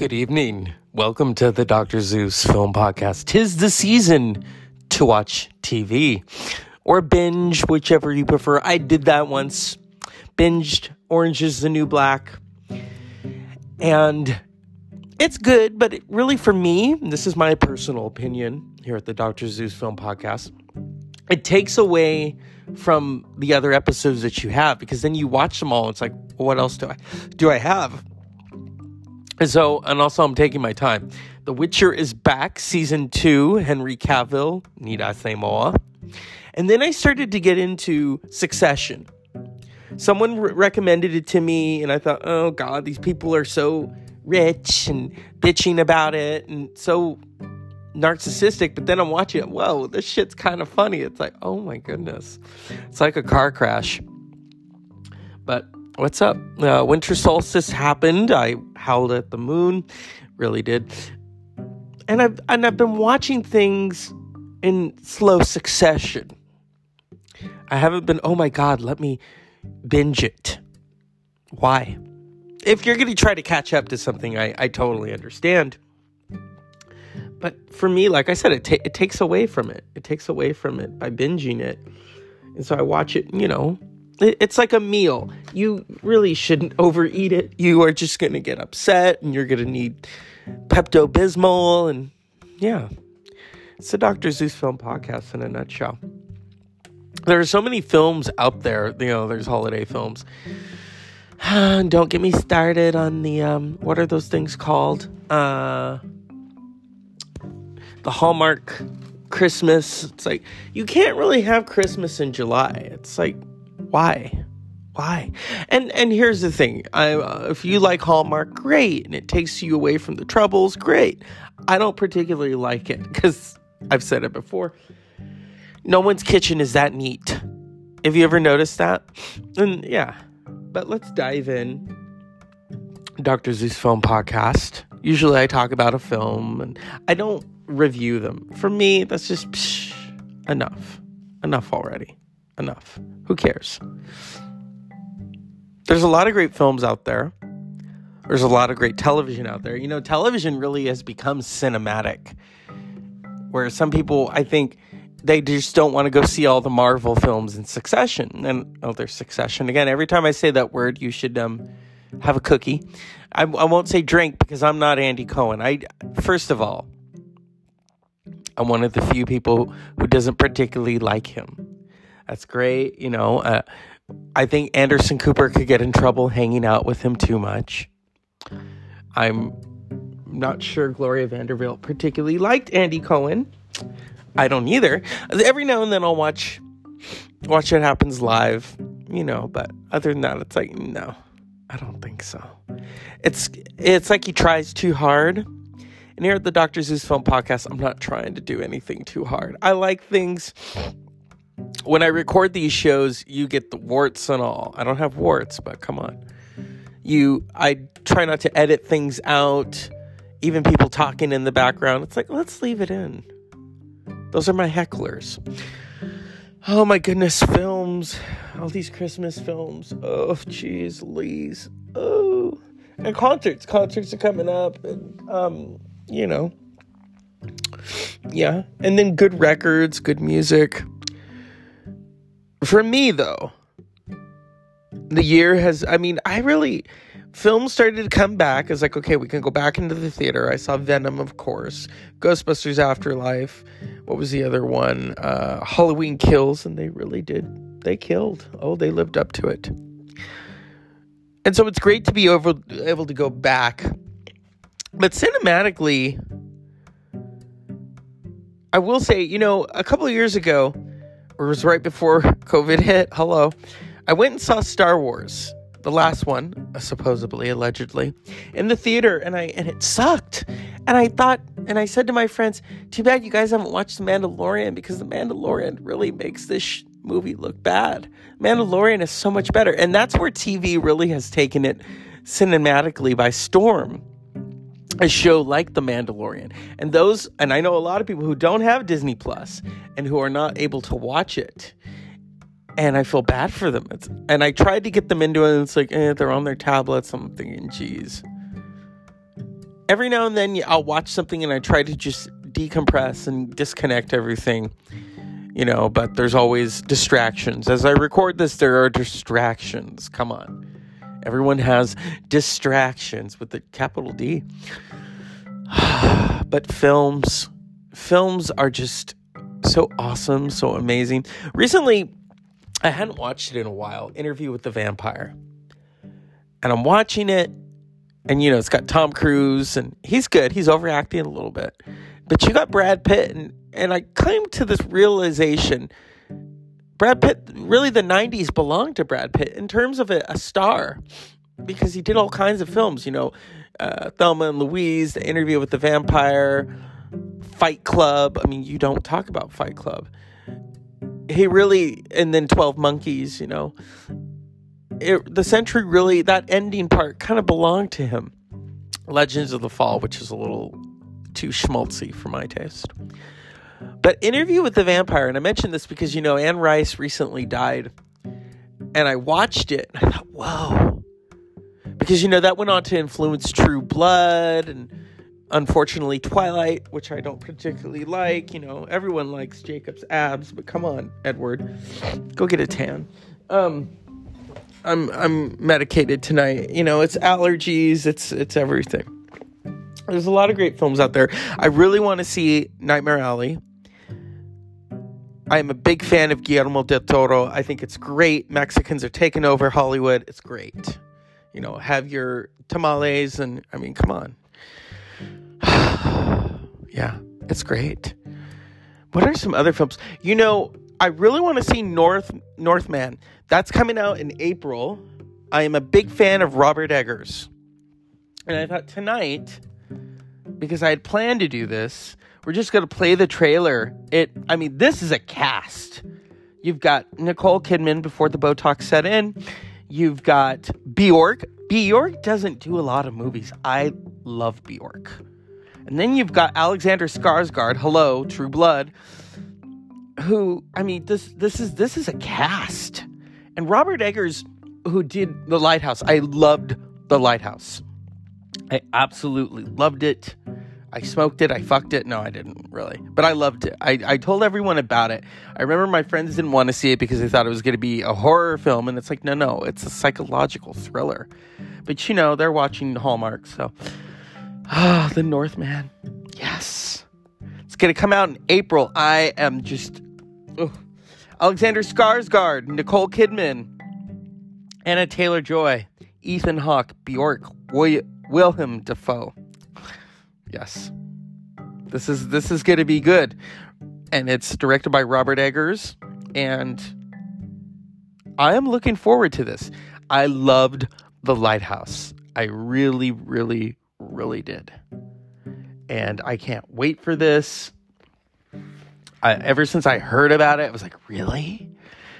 Good evening. Welcome to the Dr. Zeus Film Podcast. Tis the season to watch TV or binge, whichever you prefer. I did that once. Binged Orange is the New Black. And it's good, but it really for me, this is my personal opinion here at the Dr. Zeus Film Podcast, it takes away from the other episodes that you have because then you watch them all. It's like, what else do I do I have? So, and also, I'm taking my time. The Witcher is back, season two. Henry Cavill, need I say more? And then I started to get into Succession. Someone re- recommended it to me, and I thought, oh God, these people are so rich and bitching about it and so narcissistic. But then I'm watching it, whoa, this shit's kind of funny. It's like, oh my goodness. It's like a car crash. But what's up? Uh, winter solstice happened. I howled at the moon, really did. And I've and I've been watching things in slow succession. I haven't been. Oh my god, let me binge it. Why? If you're going to try to catch up to something, I, I totally understand. But for me, like I said, it, ta- it takes away from it. It takes away from it by binging it. And so I watch it, you know, it's like a meal. You really shouldn't overeat it. You are just going to get upset and you're going to need Pepto Bismol. And yeah, it's the Dr. Zeus Film Podcast in a nutshell. There are so many films out there. You know, there's holiday films. Don't get me started on the, um, what are those things called? Uh, the Hallmark Christmas. It's like, you can't really have Christmas in July. It's like, why? Why? And and here's the thing: I, uh, if you like Hallmark, great, and it takes you away from the troubles, great. I don't particularly like it because I've said it before. No one's kitchen is that neat. Have you ever noticed that? And yeah, but let's dive in. Dr. Zeus Film Podcast. Usually I talk about a film and I don't review them. For me, that's just psh, enough. Enough already enough. Who cares? There's a lot of great films out there. There's a lot of great television out there. You know, television really has become cinematic. Where some people, I think, they just don't want to go see all the Marvel films in succession. And oh, there's succession again. Every time I say that word, you should um, have a cookie. I, I won't say drink because I'm not Andy Cohen. I first of all, I'm one of the few people who doesn't particularly like him. That's great. You know, uh, I think Anderson Cooper could get in trouble hanging out with him too much. I'm not sure Gloria Vanderbilt particularly liked Andy Cohen. I don't either. Every now and then I'll watch watch it happens live, you know, but other than that it's like no. I don't think so. It's it's like he tries too hard. And here at the Dr. Zeus Film Podcast, I'm not trying to do anything too hard. I like things when I record these shows, you get the warts and all. I don't have warts, but come on. You I try not to edit things out, even people talking in the background. It's like, let's leave it in. Those are my hecklers. Oh my goodness, films. All these Christmas films. Oh, jeez, Lee's. Oh. And concerts. Concerts are coming up and um, you know. Yeah. And then good records, good music. For me, though, the year has, I mean, I really, films started to come back. It's like, okay, we can go back into the theater. I saw Venom, of course, Ghostbusters Afterlife. What was the other one? Uh, Halloween Kills, and they really did. They killed. Oh, they lived up to it. And so it's great to be over, able to go back. But cinematically, I will say, you know, a couple of years ago, it was right before COVID hit. Hello. I went and saw Star Wars, the last one, supposedly, allegedly, in the theater, and I and it sucked. And I thought, and I said to my friends, "Too bad you guys haven't watched The Mandalorian because The Mandalorian really makes this sh- movie look bad. Mandalorian is so much better, and that's where TV really has taken it cinematically by storm." A show like The Mandalorian. And those, and I know a lot of people who don't have Disney Plus and who are not able to watch it. And I feel bad for them. It's, and I tried to get them into it, and it's like, eh, they're on their tablets. I'm thinking, geez. every now and then I'll watch something and I try to just decompress and disconnect everything, you know, but there's always distractions. As I record this, there are distractions. Come on. Everyone has distractions with the capital D. but films, films are just so awesome, so amazing. Recently, I hadn't watched it in a while. Interview with the Vampire. And I'm watching it, and you know, it's got Tom Cruise, and he's good. He's overacting a little bit. But you got Brad Pitt, and, and I came to this realization Brad Pitt, really, the 90s belonged to Brad Pitt in terms of a, a star because he did all kinds of films, you know, uh, Thelma and Louise, The Interview with the Vampire, Fight Club. I mean, you don't talk about Fight Club. He really, and then 12 Monkeys, you know. It, the century really, that ending part kind of belonged to him. Legends of the Fall, which is a little too schmaltzy for my taste. But Interview with the Vampire, and I mentioned this because, you know, Anne Rice recently died. And I watched it and I thought, whoa. Because, you know, that went on to influence True Blood and unfortunately Twilight, which I don't particularly like. You know, everyone likes Jacob's abs, but come on, Edward. Go get a tan. Um, I'm I'm medicated tonight. You know, it's allergies, it's it's everything. There's a lot of great films out there. I really want to see Nightmare Alley. I am a big fan of Guillermo del Toro. I think it's great. Mexicans are taking over Hollywood. It's great. You know, have your tamales and I mean, come on. yeah, it's great. What are some other films? You know, I really want to see North Northman. That's coming out in April. I am a big fan of Robert Eggers. And I thought tonight, because I had planned to do this, we're just going to play the trailer. It I mean, this is a cast. You've got Nicole Kidman before the Botox set in. You've got Bjork. Bjork doesn't do a lot of movies. I love Bjork. And then you've got Alexander Skarsgård, hello, True Blood, who I mean this this is this is a cast. And Robert Eggers who did The Lighthouse. I loved The Lighthouse. I absolutely loved it. I smoked it. I fucked it. No, I didn't really, but I loved it. I, I told everyone about it. I remember my friends didn't want to see it because they thought it was going to be a horror film, and it's like, no, no, it's a psychological thriller. But you know, they're watching Hallmark, so. Ah, oh, The Northman. Yes. It's going to come out in April. I am just. Ugh. Alexander Skarsgård, Nicole Kidman, Anna Taylor Joy, Ethan Hawke, Bjork, Willem Dafoe. Yes. This is this is going to be good. And it's directed by Robert Eggers and I am looking forward to this. I loved The Lighthouse. I really really really did. And I can't wait for this. I, ever since I heard about it, I was like, "Really?"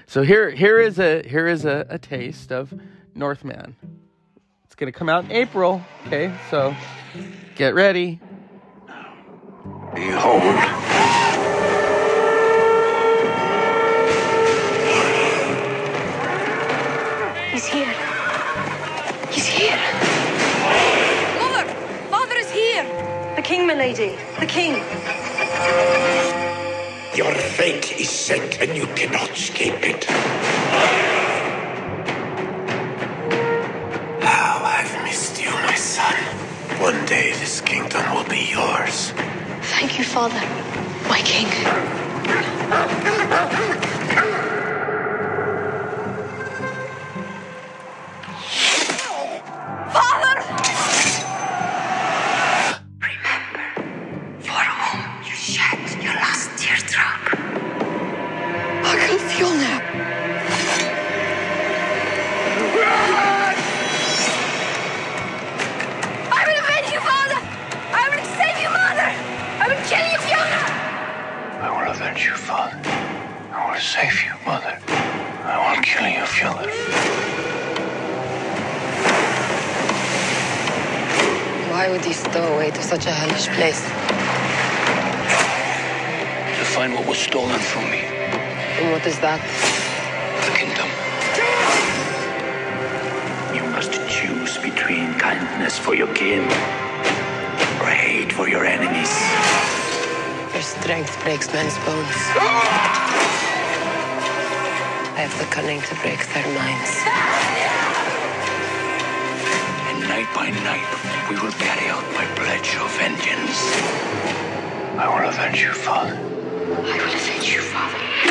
So here here is a here is a, a taste of Northman. It's going to come out in April, okay? So get ready. Behold. He's here. He's here. Mother! Father is here! The king, milady. The king. Your fate is set and you cannot escape it. One day this kingdom will be yours. Thank you, Father. My king. I will avenge you, father. I will save you, mother. I will kill you, Fjölnir. Why would he stow away to such a hellish place? To find what was stolen from me. And what is that? The kingdom. You must choose between kindness for your kin or hate for your enemies. Your strength breaks men's bones. I have the cunning to break their minds. And night by night, we will carry out my pledge of vengeance. I will avenge you, Father. I will avenge you, Father.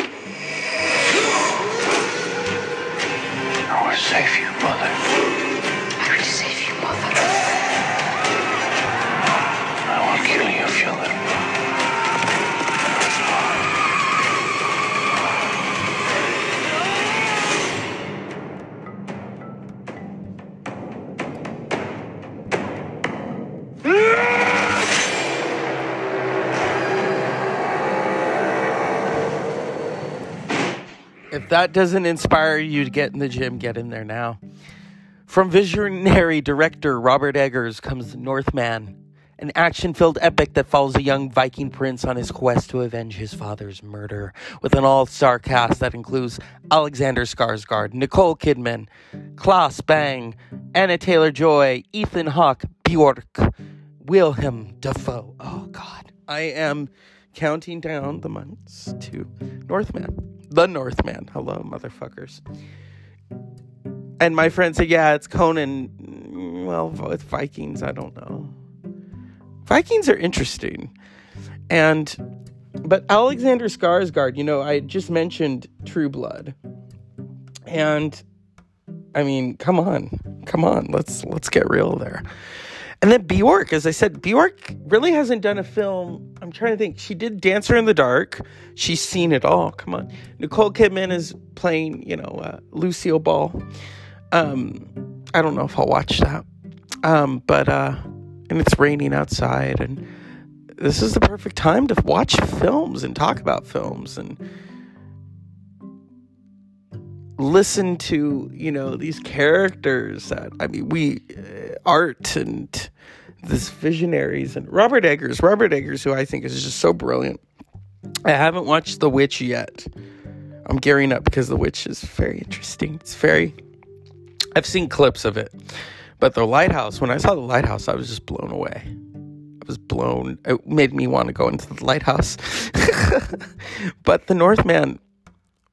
That doesn't inspire you to get in the gym, get in there now. From visionary director Robert Eggers comes Northman, an action filled epic that follows a young Viking prince on his quest to avenge his father's murder, with an all star cast that includes Alexander Skarsgård, Nicole Kidman, Claes Bang, Anna Taylor Joy, Ethan Hawke, Bjork, Willem Dafoe. Oh, God. I am counting down the months to Northman. The Northman. Hello, motherfuckers. And my friend said, yeah, it's Conan. Well, with Vikings, I don't know. Vikings are interesting. And, but Alexander Skarsgård, you know, I just mentioned True Blood. And, I mean, come on. Come on. Let's, let's get real there. And then Bjork, as I said, Bjork really hasn't done a film. I'm trying to think. She did Dancer in the Dark. She's seen it all. Come on. Nicole Kidman is playing, you know, uh, Lucille Ball. Um, I don't know if I'll watch that. Um, but, uh, and it's raining outside. And this is the perfect time to watch films and talk about films and listen to you know these characters that i mean we uh, art and this visionaries and robert eggers robert eggers who i think is just so brilliant. I haven't watched the witch yet. I'm gearing up because the witch is very interesting. It's very i've seen clips of it but the lighthouse when i saw the lighthouse i was just blown away. I was blown. It made me want to go into the lighthouse. But the northman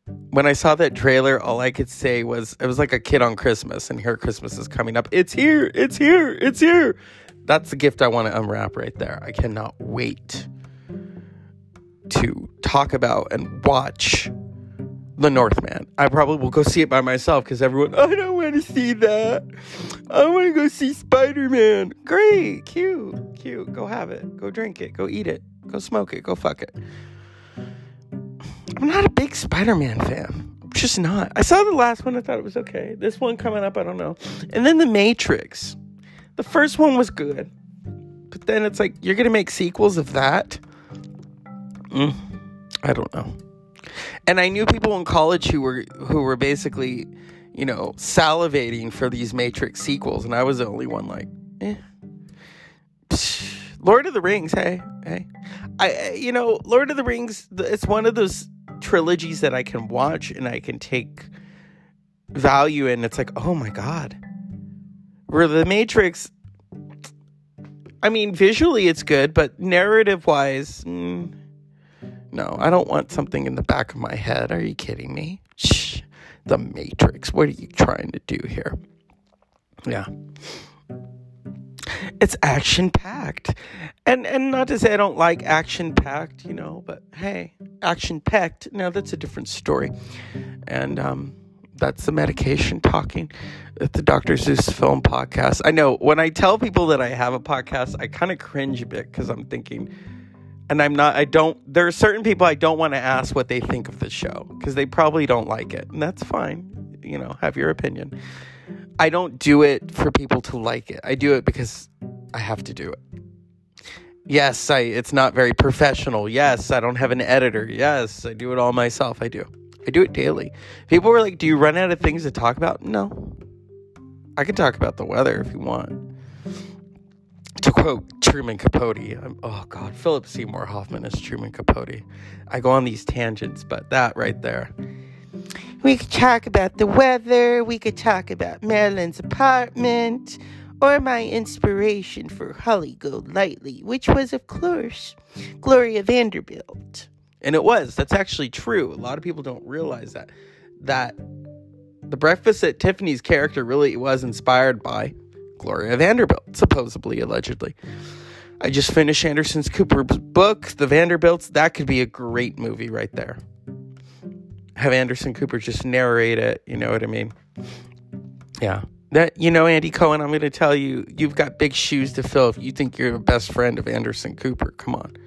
when I saw that trailer, all I could say was it was like a kid on Christmas, and here Christmas is coming up. It's here, it's here, it's here. That's the gift I want to unwrap right there. I cannot wait to talk about and watch The Northman. I probably will go see it by myself because everyone, I don't want to see that. I want to go see Spider Man. Great, cute, cute. Go have it. Go drink it. Go eat it. Go smoke it. Go fuck it. I'm not a big Spider-Man fan. Just not. I saw the last one. I thought it was okay. This one coming up, I don't know. And then The Matrix. The first one was good, but then it's like you're gonna make sequels of that. Mm, I don't know. And I knew people in college who were who were basically, you know, salivating for these Matrix sequels, and I was the only one like, eh. Psh, Lord of the Rings, hey, hey. I, you know, Lord of the Rings. It's one of those trilogies that I can watch and I can take value in. It's like, oh my god. Where the Matrix, I mean, visually it's good, but narrative wise, mm, no, I don't want something in the back of my head. Are you kidding me? Shh. The Matrix. What are you trying to do here? Yeah it's action packed and and not to say i don't like action packed you know but hey action packed now that's a different story. And um that's the medication talking at the dr zeus film podcast. I know when i tell people that i have a podcast i kind of cringe a bit because i'm thinking and i'm not i don't there are certain people i don't want to ask what they think of the show because they probably don't like it and that's fine you know have your opinion I don't do it for people to like it. I do it because I have to do it. Yes, I it's not very professional. Yes, I don't have an editor. Yes, I do it all myself. I do. I do it daily. People were like, "Do you run out of things to talk about?" No. I can talk about the weather if you want. To quote Truman Capote, I'm, oh God, Philip Seymour Hoffman is Truman Capote. I go on these tangents, but that right there. We could talk about the weather. We could talk about Marilyn's apartment. or my inspiration for Holly Golightly, which was, of course, Gloria Vanderbilt. And it was. That's actually true. A lot of people don't realize that. That the Breakfast at Tiffany's character really was inspired by Gloria Vanderbilt, supposedly, allegedly. I just finished Anderson Cooper's book, The Vanderbilts. That could be a great movie right there. Have Anderson Cooper just narrate it, you know what I mean? Yeah. That you know, Andy Cohen, I'm gonna tell you, you've got big shoes to fill if you think you're the best friend of Anderson Cooper. Come on.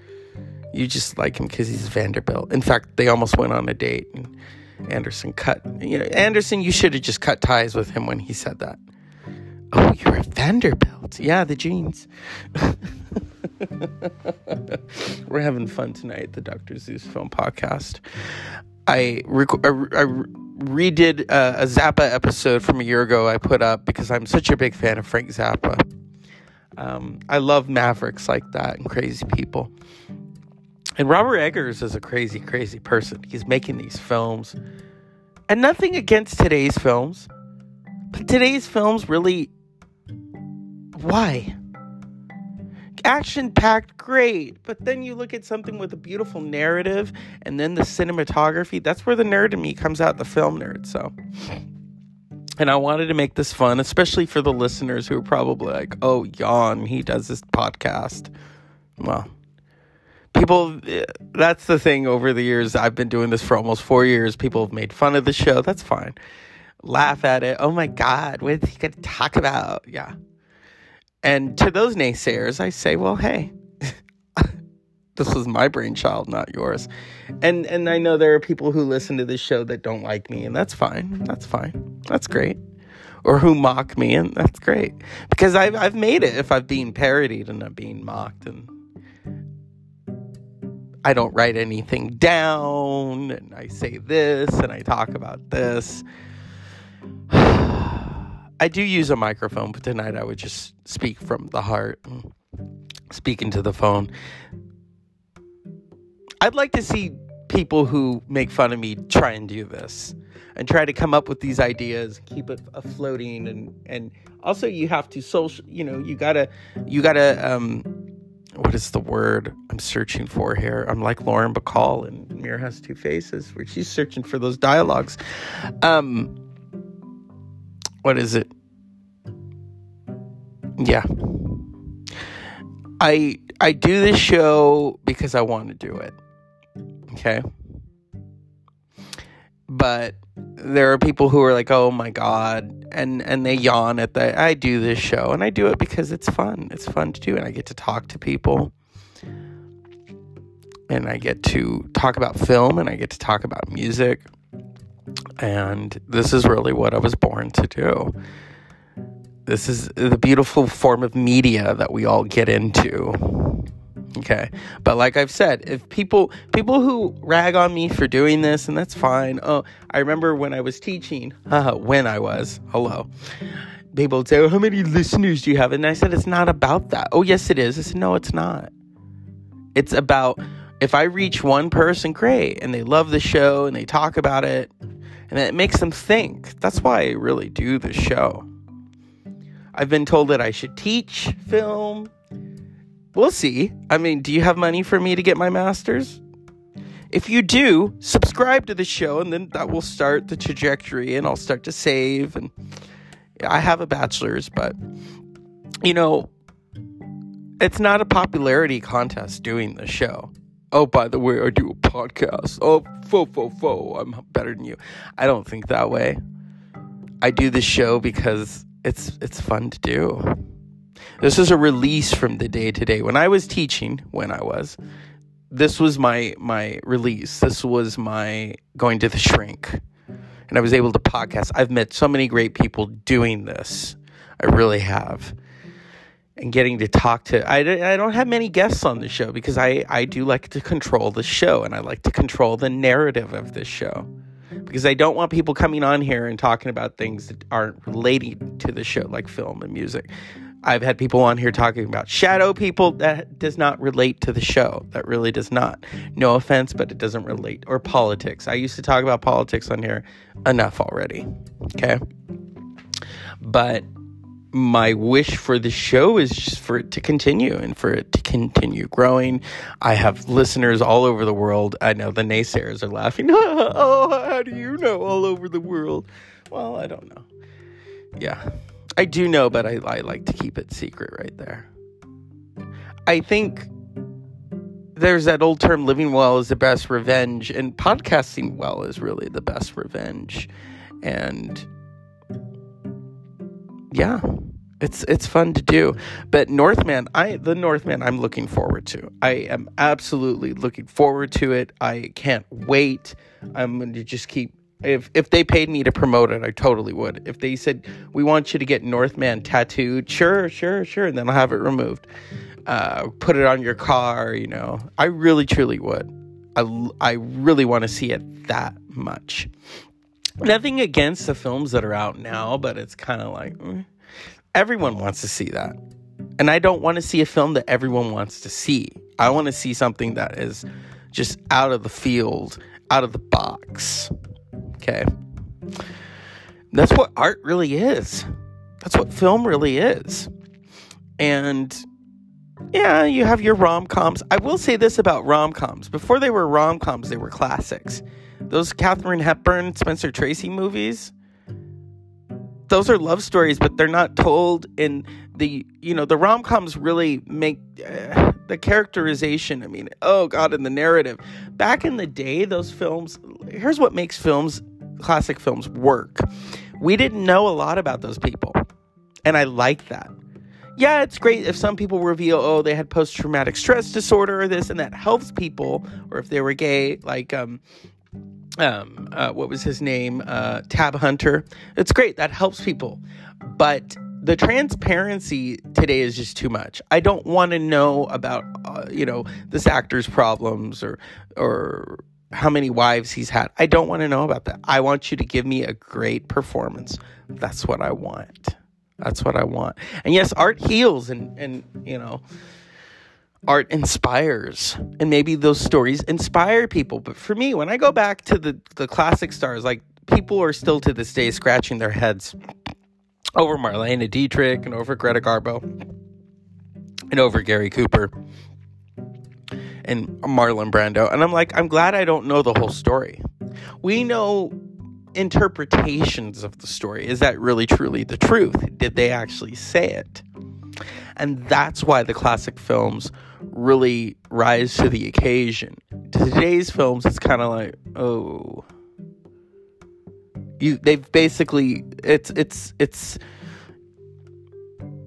You just like him because he's Vanderbilt. In fact, they almost went on a date and Anderson cut you know, Anderson, you should have just cut ties with him when he said that. Oh, you're a Vanderbilt. Yeah, the jeans. We're having fun tonight the Dr. Zeus Film Podcast. I, rec- I, I redid uh, a Zappa episode from a year ago I put up because I'm such a big fan of Frank Zappa. Um, I love Mavericks like that and crazy people. And Robert Eggers is a crazy, crazy person. He's making these films. And nothing against today's films, but today's films really. Why? Action packed, great. But then you look at something with a beautiful narrative and then the cinematography. That's where the nerd in me comes out, the film nerd. So. And I wanted to make this fun, especially for the listeners who are probably like, oh, yawn, he does this podcast. Well, people, that's the thing over the years. I've been doing this for almost four years. People have made fun of the show. That's fine. Laugh at it. Oh my God, what is he going to talk about? Yeah. And to those naysayers, I say, well, hey, this was my brainchild, not yours. And and I know there are people who listen to this show that don't like me, and that's fine. That's fine. That's great. Or who mock me, and that's great because I've I've made it. If I've been parodied and I'm being mocked, and I don't write anything down, and I say this, and I talk about this. I do use a microphone, but tonight I would just speak from the heart, speaking to the phone. I'd like to see people who make fun of me try and do this and try to come up with these ideas, keep it floating, and and also you have to social. You know, you gotta you gotta um, what is the word I'm searching for here? I'm like Lauren Bacall in Mirror Has Two Faces, where she's searching for those dialogues. Um, what is it? Yeah. I I do this show because I want to do it. Okay? But there are people who are like, "Oh my god," and and they yawn at that. I do this show and I do it because it's fun. It's fun to do and I get to talk to people. And I get to talk about film and I get to talk about music and this is really what I was born to do. This is the beautiful form of media that we all get into. Okay. But like I've said, if people people who rag on me for doing this and that's fine. Oh, I remember when I was teaching, uh, when I was, hello. People would say, oh, "How many listeners do you have?" And I said, "It's not about that." "Oh, yes it is." I said, "No, it's not." It's about if I reach one person, great, and they love the show and they talk about it, and it makes them think. That's why I really do the show. I've been told that I should teach film. We'll see. I mean, do you have money for me to get my master's? If you do, subscribe to the show, and then that will start the trajectory, and I'll start to save. And I have a bachelor's, but you know, it's not a popularity contest doing the show oh, by the way, I do a podcast. Oh, fo, fo, fo, I'm better than you. I don't think that way. I do this show because it's it's fun to do. This is a release from the day to day. When I was teaching, when I was, this was my my release. This was my going to the shrink. And I was able to podcast. I've met so many great people doing this. I really have and getting to talk to I, I don't have many guests on the show because I, I do like to control the show and I like to control the narrative of this show because I don't want people coming on here and talking about things that aren't related to the show like film and music. I've had people on here talking about shadow people that does not relate to the show. That really does not. No offense, but it doesn't relate. Or politics. I used to talk about politics on here enough already. Okay. But my wish for the show is just for it to continue and for it to continue growing. I have listeners all over the world. I know the naysayers are laughing. oh, how do you know all over the world? Well, I don't know. Yeah, I do know, but I, I like to keep it secret right there. I think there's that old term living well is the best revenge, and podcasting well is really the best revenge. And yeah, it's it's fun to do. But Northman, I the Northman I'm looking forward to. I am absolutely looking forward to it. I can't wait. I'm going to just keep if if they paid me to promote it, I totally would. If they said we want you to get Northman tattooed, sure, sure, sure, and then I'll have it removed. Uh, put it on your car, you know. I really truly would. I I really want to see it that much. Nothing against the films that are out now, but it's kind of like mm, everyone wants to see that. And I don't want to see a film that everyone wants to see. I want to see something that is just out of the field, out of the box. Okay. That's what art really is. That's what film really is. And yeah, you have your rom coms. I will say this about rom coms. Before they were rom coms, they were classics. Those Katharine Hepburn, Spencer Tracy movies, those are love stories, but they're not told in the, you know, the rom coms really make uh, the characterization. I mean, oh God, in the narrative. Back in the day, those films, here's what makes films, classic films, work. We didn't know a lot about those people. And I like that yeah, it's great if some people reveal, oh, they had post traumatic stress disorder or this, and that helps people, or if they were gay, like, um, um, uh, what was his name? Uh, Tab Hunter. It's great. That helps people. But the transparency today is just too much. I don't want to know about, uh, you know, this actor's problems or, or, how many wives he's had. I don't want to know about that. I want you to give me a great performance. That's what I want. That's what I want. And yes, art heals and and you know, art inspires. And maybe those stories inspire people. But for me, when I go back to the the classic stars, like people are still to this day scratching their heads over Marlene Dietrich and over Greta Garbo and over Gary Cooper and Marlon Brando. And I'm like, I'm glad I don't know the whole story. We know interpretations of the story. Is that really truly the truth? Did they actually say it? And that's why the classic films really rise to the occasion. Today's films, it's kind of like, oh, you. They've basically it's it's it's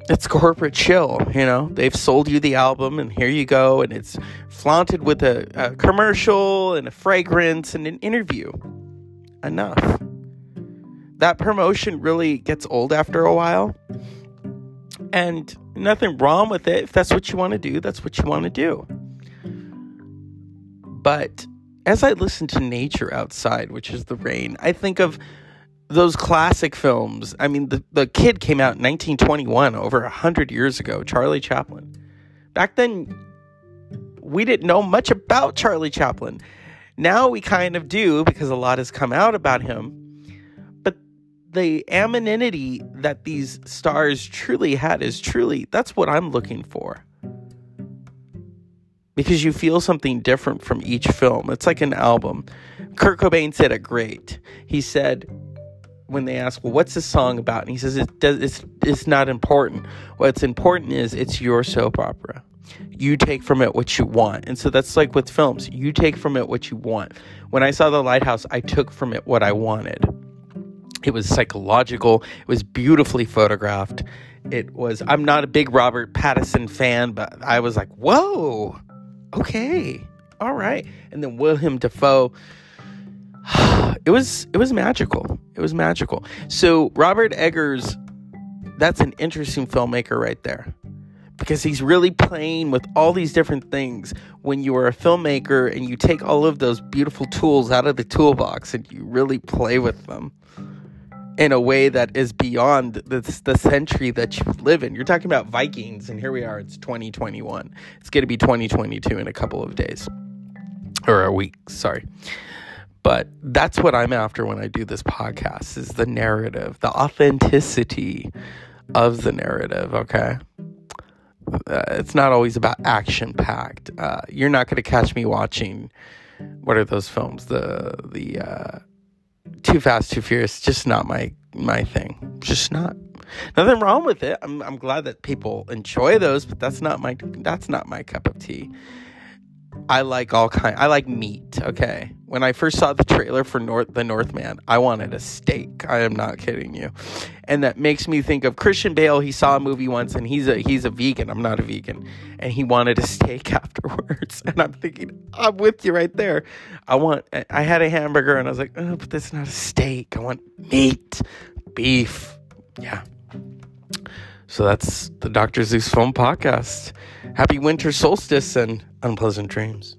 it's corporate chill, you know. They've sold you the album, and here you go, and it's flaunted with a, a commercial and a fragrance and an interview enough. That promotion really gets old after a while. And nothing wrong with it. If that's what you want to do, that's what you want to do. But as I listen to nature outside, which is the rain, I think of those classic films. I mean, the, the kid came out in 1921, over 100 years ago, Charlie Chaplin. Back then, we didn't know much about Charlie Chaplin. Now we kind of do because a lot has come out about him. The anonymity that these stars truly had is truly, that's what I'm looking for. Because you feel something different from each film. It's like an album. Kurt Cobain said it great. He said, when they ask, well, what's this song about? And he says, it does, it's, it's not important. What's important is it's your soap opera you take from it what you want. And so that's like with films. You take from it what you want. When I saw The Lighthouse, I took from it what I wanted. It was psychological, it was beautifully photographed. It was I'm not a big Robert Pattinson fan, but I was like, "Whoa. Okay. All right." And then William Dafoe it was it was magical. It was magical. So Robert Eggers that's an interesting filmmaker right there because he's really playing with all these different things when you are a filmmaker and you take all of those beautiful tools out of the toolbox and you really play with them in a way that is beyond the, the century that you live in. You're talking about Vikings, and here we are, it's 2021. It's going to be 2022 in a couple of days or a week, sorry. But that's what I'm after when I do this podcast is the narrative, the authenticity of the narrative, okay? Uh, it's not always about action packed. Uh, you're not going to catch me watching what are those films? The the uh, Too Fast, Too Furious. Just not my my thing. Just not. Nothing wrong with it. I'm I'm glad that people enjoy those, but that's not my that's not my cup of tea. I like all kind. I like meat. Okay. When I first saw the trailer for North the Northman, I wanted a steak. I am not kidding you, and that makes me think of Christian Bale. He saw a movie once, and he's a he's a vegan. I'm not a vegan, and he wanted a steak afterwards. And I'm thinking, I'm with you right there. I want. I had a hamburger, and I was like, oh, but that's not a steak. I want meat, beef. Yeah. So that's the Dr. Zeus Film Podcast. Happy winter solstice and unpleasant dreams.